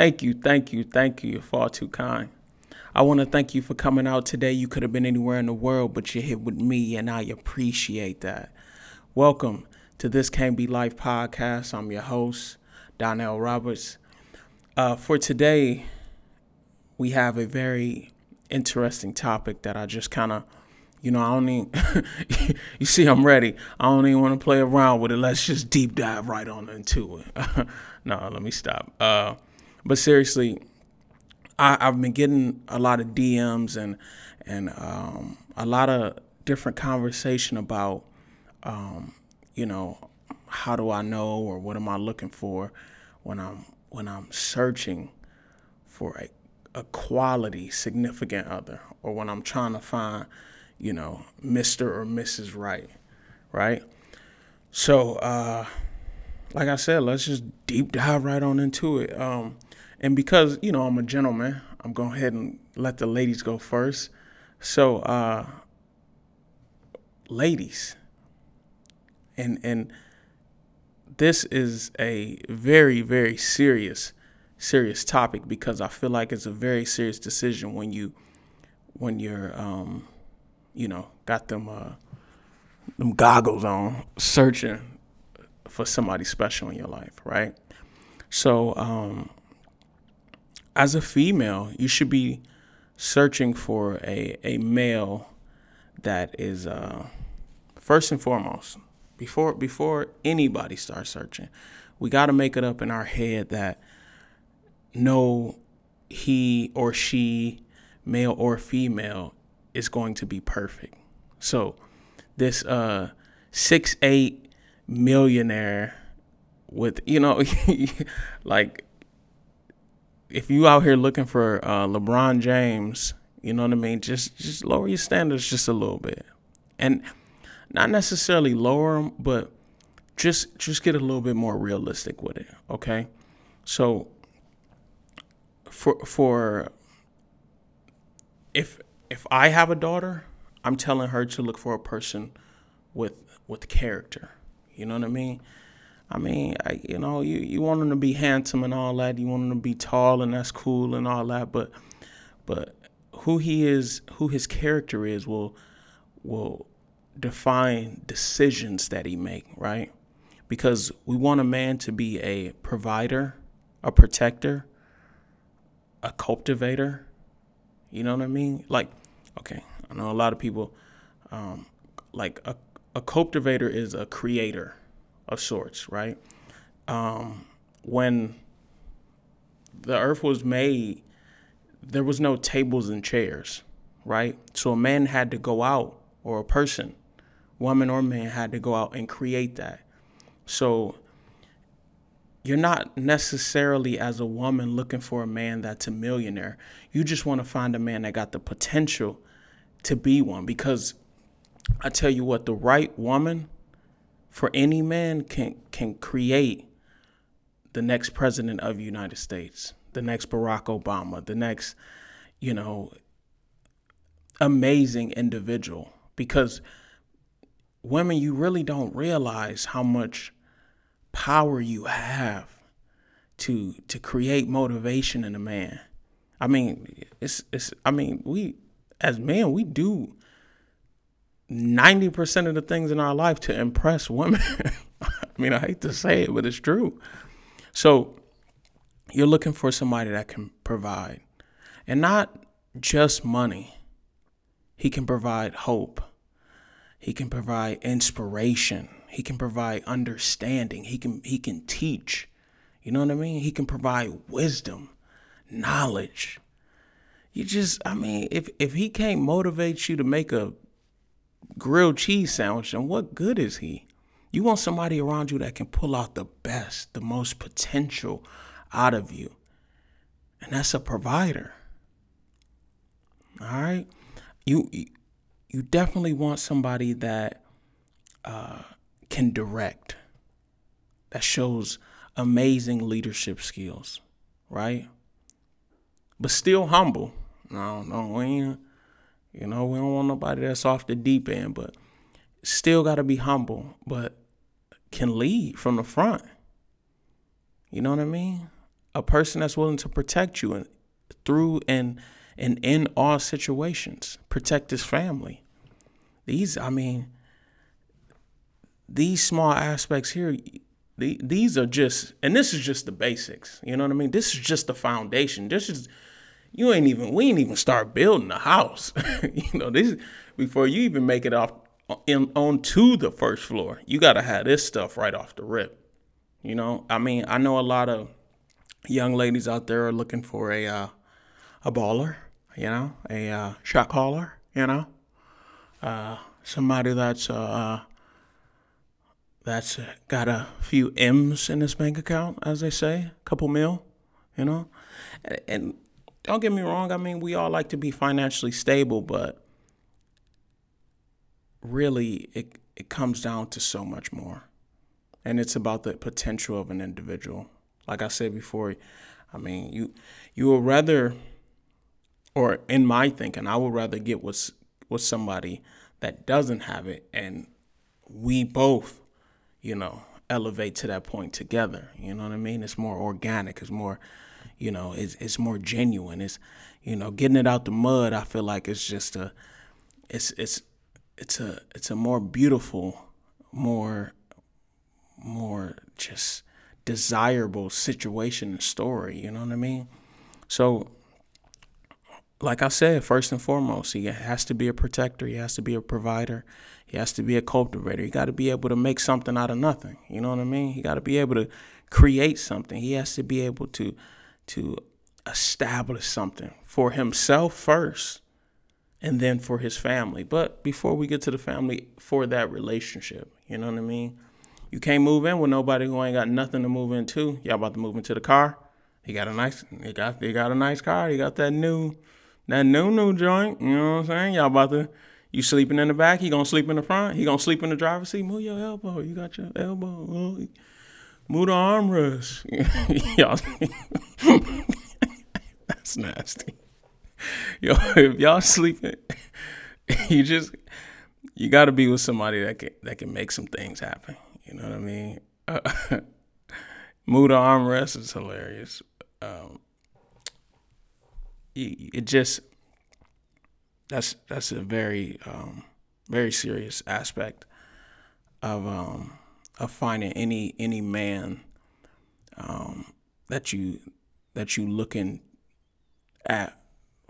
Thank you, thank you, thank you. You're far too kind. I want to thank you for coming out today. You could have been anywhere in the world, but you're here with me, and I appreciate that. Welcome to This Can't Be Life podcast. I'm your host, Donell Roberts. Uh, for today, we have a very interesting topic that I just kind of, you know, I don't even, you see, I'm ready. I don't even want to play around with it. Let's just deep dive right on into it. no, let me stop. Uh, but seriously, I, have been getting a lot of DMs and and um, a lot of different conversation about, um, you know, how do I know or what am I looking for when I'm when I'm searching for a, a quality significant other or when I'm trying to find, you know, Mr. or Mrs. Right, right? So, uh, like I said, let's just deep dive right on into it. Um, and because, you know, I'm a gentleman, I'm going ahead and let the ladies go first. So, uh, ladies, and and this is a very very serious serious topic because I feel like it's a very serious decision when you when you're um, you know got them uh, them goggles on searching for somebody special in your life, right? So um, as a female, you should be searching for a, a male that is uh, first and foremost before before anybody starts searching we got to make it up in our head that no he or she male or female is going to be perfect. So this uh six eight millionaire with you know like if you out here looking for uh, LeBron James, you know what I mean, just just lower your standards just a little bit, and not necessarily lower them, but just just get a little bit more realistic with it. Okay, so for for if if I have a daughter, I'm telling her to look for a person with with character. You know what I mean? I mean, I, you know, you, you want them to be handsome and all that. You want them to be tall and that's cool and all that. But but who he is, who his character is, will will define decisions that he make, right? Because we want a man to be a provider, a protector, a cultivator. You know what I mean? Like, okay, I know a lot of people, um, like a, a cultivator is a creator of sorts, right? Um, when the earth was made, there was no tables and chairs, right? So a man had to go out, or a person woman or man had to go out and create that. So you're not necessarily as a woman looking for a man that's a millionaire. You just want to find a man that got the potential to be one because I tell you what, the right woman for any man can can create the next president of the United States, the next Barack Obama, the next, you know, amazing individual because women, you really don't realize how much power you have to to create motivation in a man. I mean, it's it's I mean, we as men, we do 90% of the things in our life to impress women. I mean, I hate to say it, but it's true. So, you're looking for somebody that can provide and not just money. He can provide hope. He can provide inspiration. He can provide understanding. He can he can teach. You know what I mean? He can provide wisdom, knowledge. You just I mean, if if he can't motivate you to make a grilled cheese sandwich, then what good is he? You want somebody around you that can pull out the best, the most potential out of you. And that's a provider. All right? You you definitely want somebody that uh, can direct, that shows amazing leadership skills, right? But still humble. No, no, we ain't, you know, we don't want nobody that's off the deep end, but still got to be humble, but can lead from the front. You know what I mean? a person that's willing to protect you and through and and in all situations, protect his family. These, I mean, these small aspects here, these are just, and this is just the basics. You know what I mean? This is just the foundation. This is, you ain't even, we ain't even start building the house. you know, this before you even make it off in onto the first floor. You got to have this stuff right off the rip. You know, I mean, I know a lot of young ladies out there are looking for a uh, a baller, you know, a uh, shot caller, you know, uh, somebody that's uh, uh that's got a few M's in his bank account, as they say, a couple mil, you know, and, and don't get me wrong. I mean, we all like to be financially stable, but really, it it comes down to so much more and it's about the potential of an individual. Like I said before, I mean, you you would rather, or in my thinking, I would rather get with with somebody that doesn't have it, and we both, you know, elevate to that point together. You know what I mean? It's more organic. It's more, you know, it's it's more genuine. It's, you know, getting it out the mud. I feel like it's just a, it's it's it's a it's a more beautiful, more more just desirable situation and story. You know what I mean? So, like I said, first and foremost, he has to be a protector. He has to be a provider. He has to be a cultivator. He got to be able to make something out of nothing. You know what I mean? He got to be able to create something. He has to be able to to establish something for himself first and then for his family. But before we get to the family, for that relationship, you know what I mean? You can't move in with nobody who ain't got nothing to move into. Y'all about to move into the car. He got a nice, he got, he got a nice car. He got that new, that new new joint. You know what I'm saying? Y'all about to, you sleeping in the back. He gonna sleep in the front. He gonna sleep in the driver's seat. Move your elbow. You got your elbow. Move the armrest. y'all, that's nasty. Yo, if y'all sleeping, you just, you got to be with somebody that can that can make some things happen. You know what I mean? Uh, Muda armrest is hilarious. Um, it just that's that's a very um, very serious aspect of um, of finding any any man um, that you that you looking at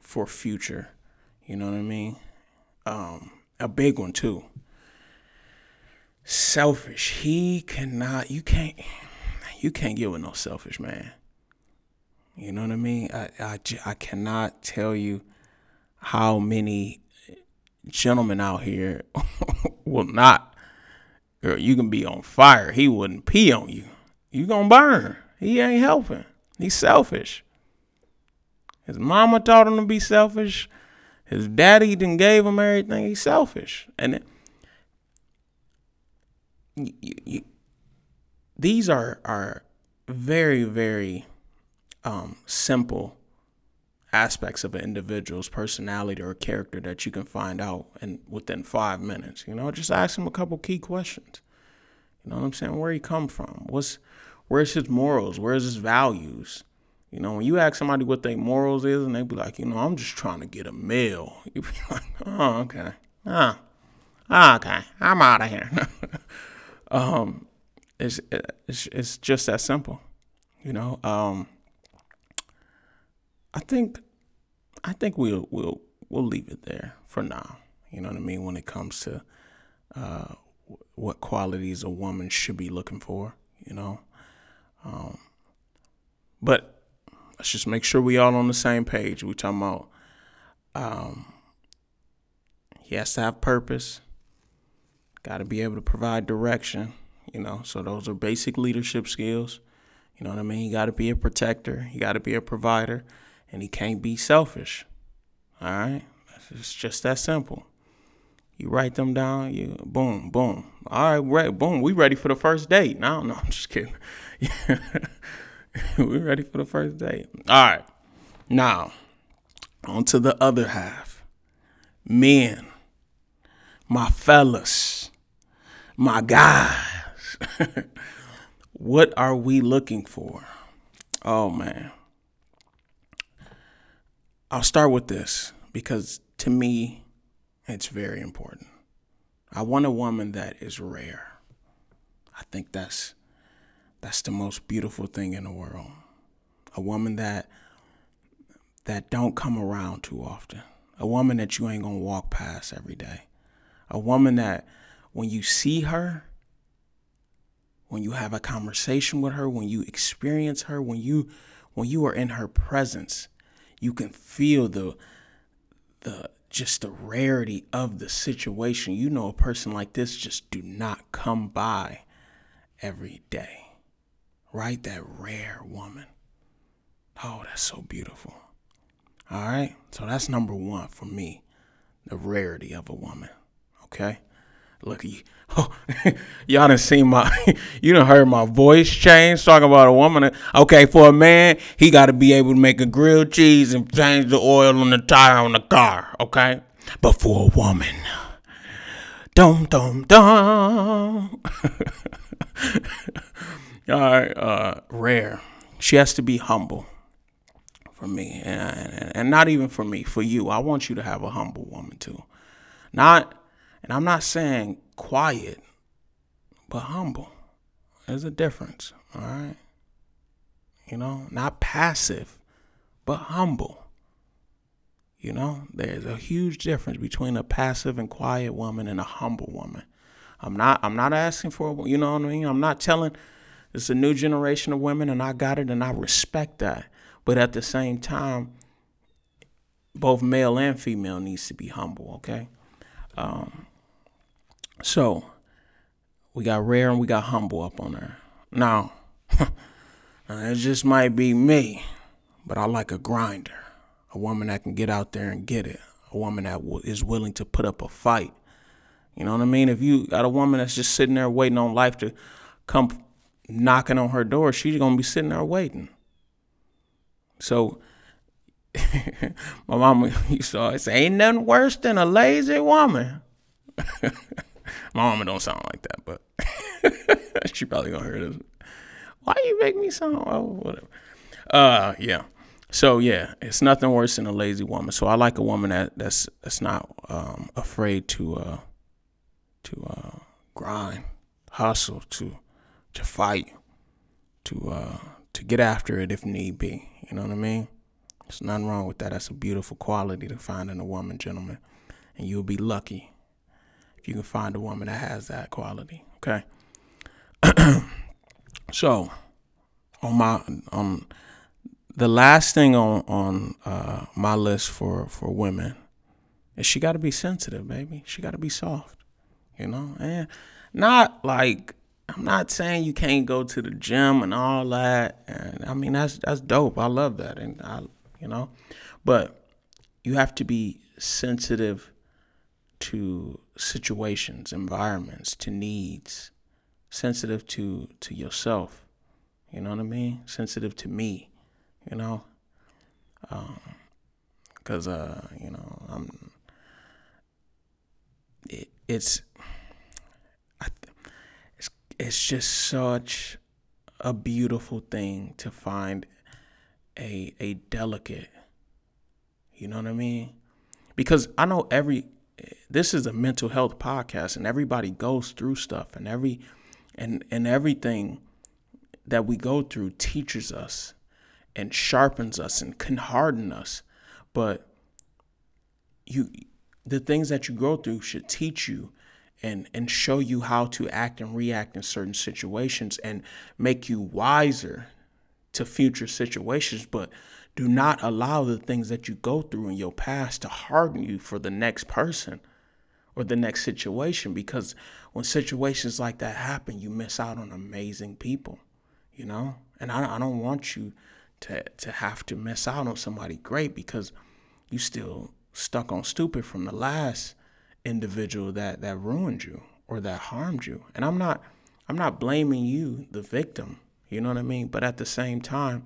for future. You know what I mean? Um, a big one too selfish. He cannot. You can't. You can't get with no selfish man. You know what I mean? I I, I cannot tell you how many gentlemen out here will not. Girl, you can be on fire. He wouldn't pee on you. You gonna burn. He ain't helping. He's selfish. His mama taught him to be selfish. His daddy didn't gave him everything. He's selfish. And it, you, you, these are are very very um, simple aspects of an individual's personality or character that you can find out in within five minutes. You know, just ask him a couple key questions. You know what I'm saying? Where he come from? What's where's his morals? Where's his values? You know, when you ask somebody what their morals is, and they be like, you know, I'm just trying to get a meal. You be like, oh, okay, ah, oh, okay, I'm out of here. Um, it's, it's it's just that simple, you know. Um, I think I think we'll we'll we'll leave it there for now. You know what I mean when it comes to uh, what qualities a woman should be looking for. You know, um, but let's just make sure we all on the same page. We talking about um, he has to have purpose. Got to be able to provide direction, you know. So those are basic leadership skills. You know what I mean? You got to be a protector. You got to be a provider, and he can't be selfish. All right, it's just that simple. You write them down. You boom, boom. All right, right, boom. We ready for the first date? No, no, I'm just kidding. we ready for the first date. All right, now on to the other half. Men, my fellas my guys, what are we looking for? Oh man. I'll start with this because to me it's very important. I want a woman that is rare. I think that's that's the most beautiful thing in the world. A woman that that don't come around too often. A woman that you ain't to walk past every day. A woman that when you see her, when you have a conversation with her, when you experience her, when you when you are in her presence, you can feel the the just the rarity of the situation. You know a person like this just do not come by every day. Right? That rare woman. Oh, that's so beautiful. All right? So that's number 1 for me. The rarity of a woman. Okay? Look you. Oh, y'all done seen my, you done heard my voice change talking about a woman. Okay, for a man, he got to be able to make a grilled cheese and change the oil on the tire on the car. Okay, but for a woman, dum dum dum. All right, uh, rare. She has to be humble for me, and, and not even for me, for you. I want you to have a humble woman too. Not, and I'm not saying quiet, but humble. There's a difference, all right? You know, not passive, but humble. You know, there's a huge difference between a passive and quiet woman and a humble woman. I'm not I'm not asking for you know what I mean? I'm not telling it's a new generation of women and I got it and I respect that. But at the same time, both male and female needs to be humble, okay? Um, so we got rare and we got humble up on there. Now, it just might be me, but I like a grinder, a woman that can get out there and get it, a woman that is willing to put up a fight. You know what I mean? If you got a woman that's just sitting there waiting on life to come knocking on her door, she's gonna be sitting there waiting. So my mama used to always say, "Ain't nothing worse than a lazy woman." My mama don't sound like that, but she probably gonna hear this. Why you make me sound? Oh, whatever. Uh, yeah. So yeah, it's nothing worse than a lazy woman. So I like a woman that that's that's not um, afraid to uh, to uh, grind, hustle, to to fight, to uh, to get after it if need be. You know what I mean? There's nothing wrong with that. That's a beautiful quality to find in a woman, gentlemen, and you'll be lucky if you can find a woman that has that quality. Okay. so, on my on the last thing on on uh, my list for for women is she got to be sensitive, baby. She got to be soft you know, and not like I'm not saying you can't go to the gym and all that. And I mean that's that's dope. I love that, and I, you know, but you have to be sensitive to situations, environments, to needs, sensitive to to yourself. You know what I mean? Sensitive to me. You know, because um, uh, you know I'm. It, it's it's just such a beautiful thing to find a a delicate you know what i mean because i know every this is a mental health podcast and everybody goes through stuff and every and and everything that we go through teaches us and sharpens us and can harden us. But you the things that you go through should teach you and and show you how to act and react in certain situations and make you wiser to future situations. But do not allow the things that you go through in your past to harden you for the next person or the next situation because when situations like that happen you miss out on amazing people you know and i, I don't want you to to have to miss out on somebody great because you still stuck on stupid from the last individual that that ruined you or that harmed you. And I'm not I'm not blaming you, the victim. You know what I mean? But at the same time,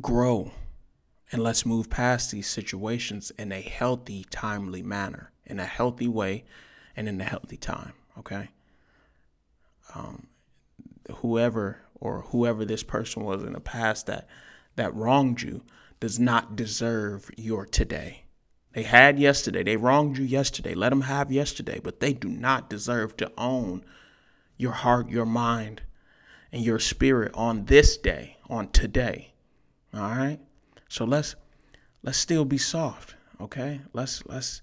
grow and let's move past these situations in a healthy, timely manner, in a healthy way, and in a healthy time. Okay. Um, whoever or whoever this person was in the past that that wronged you does not deserve your today. They had yesterday. They wronged you yesterday. Let them have yesterday, but they do not deserve to own your heart, your mind, and your spirit on this day, on today. All right? So let's let's still be soft, okay? Let's let's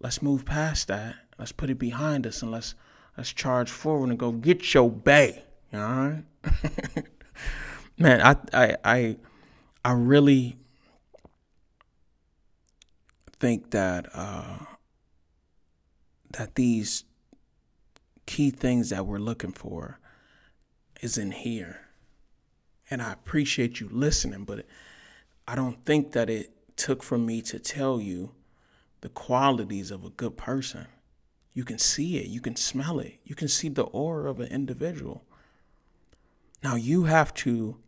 let's move past that. Let's put it behind us and let's let's charge forward and go get your bay. All right? Man, I I I I really think that uh, that these key things that we're looking for is in here. And I appreciate you listening, but I don't think that it took for me to tell you the qualities of a good person. You can see it, you can smell it, you can see the aura of an individual. Now you have to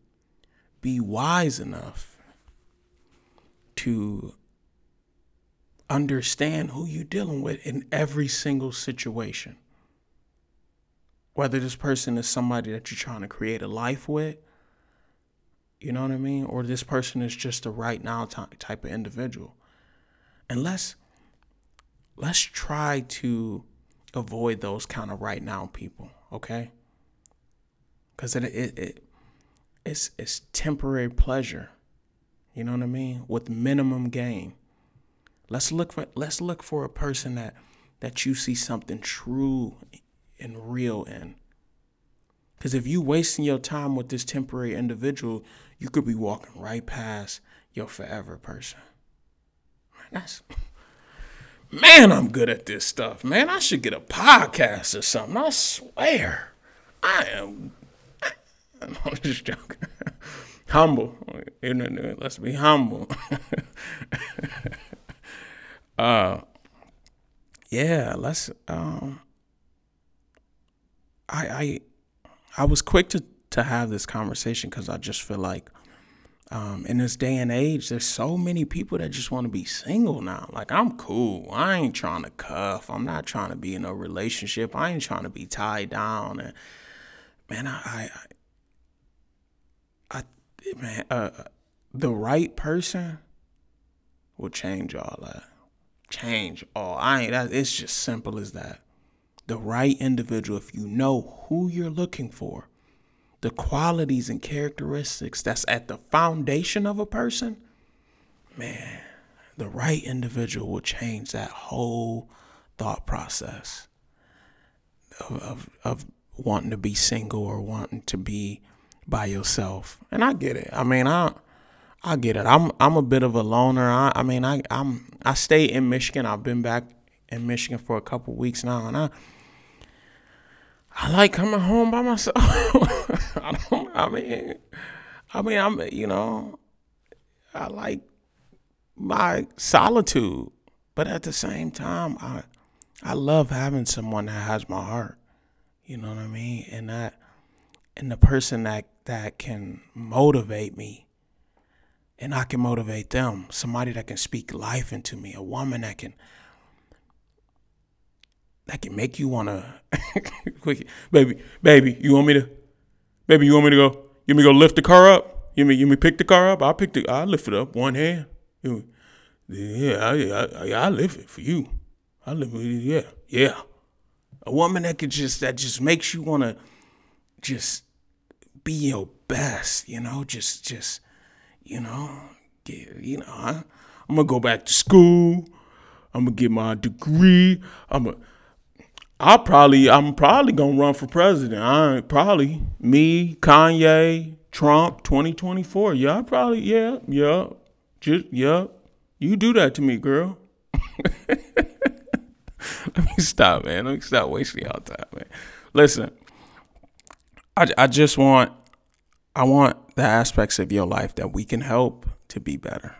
be wise enough to understand who you're dealing with in every single situation. Whether this person is somebody that you're trying to create a life with, you know what I mean? Or this person is just a right now type of individual. And let's let's try to avoid those kind of right now people, okay? Because it, it, it it's it's temporary pleasure. You know what I mean? With minimum gain. Let's look for let's look for a person that that you see something true and real in. Because if you wasting your time with this temporary individual, you could be walking right past your forever person. That's man, I'm good at this stuff, man. I should get a podcast or something. I swear, I am. I'm just joking. humble. Let's be humble. uh, yeah. Let's. Um, I I I was quick to to have this conversation because I just feel like um, in this day and age, there's so many people that just want to be single now. Like I'm cool. I ain't trying to cuff. I'm not trying to be in a relationship. I ain't trying to be tied down. And man, I, I, I man, uh, the right person will change all that. Change all. I ain't. That, it's just simple as that the right individual, if you know who you're looking for, the qualities and characteristics that's at the foundation of a person, man, the right individual will change that whole thought process of, of, of wanting to be single or wanting to be by yourself. And I get it. I mean, I I get it. I'm I'm a bit of a loner. I, I mean, I I'm I stay in Michigan. I've been back in Michigan for a couple weeks now, and I I like coming home by myself. I don't. I mean, I mean, I'm. You know, I like my solitude, but at the same time, I I love having someone that has my heart. You know what I mean? And that, and the person that that can motivate me, and I can motivate them. Somebody that can speak life into me. A woman that can that can make you wanna quick baby, baby, you want me to baby, you want me to go you want me to go lift the car up? You me you me pick the car up? I'll pick the I'll lift it up one hand. You, yeah, I, I I lift it for you. I lift it, yeah, yeah. A woman that could just that just makes you wanna just be your best, you know, just just you know, get, you know, I, I'm gonna go back to school. I'm gonna get my degree. I'm gonna I probably I'm probably gonna run for president. I probably me, Kanye, Trump, 2024. Yeah, I probably yeah, yeah, just yeah. You do that to me, girl. Let me stop, man. Let me stop wasting y'all time, man. Listen, I I just want I want the aspects of your life that we can help to be better.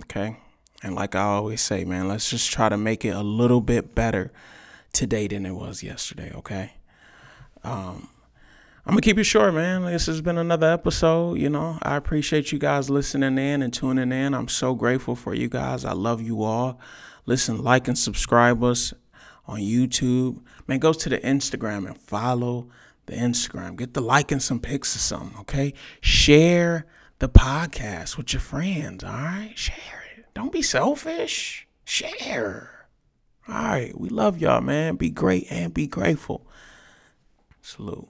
Okay, and like I always say, man, let's just try to make it a little bit better today than it was yesterday, okay? Um, I'm gonna keep it short, man. This has been another episode. You know, I appreciate you guys listening in and tuning in. I'm so grateful for you guys. I love you all. Listen, like and subscribe us on YouTube. Man, go to the Instagram and follow the Instagram. Get the like and some pics or something, okay? Share the podcast with your friends, all right? Share it. Don't be selfish. Share. All right. We love y'all, man. Be great and be grateful. Salute.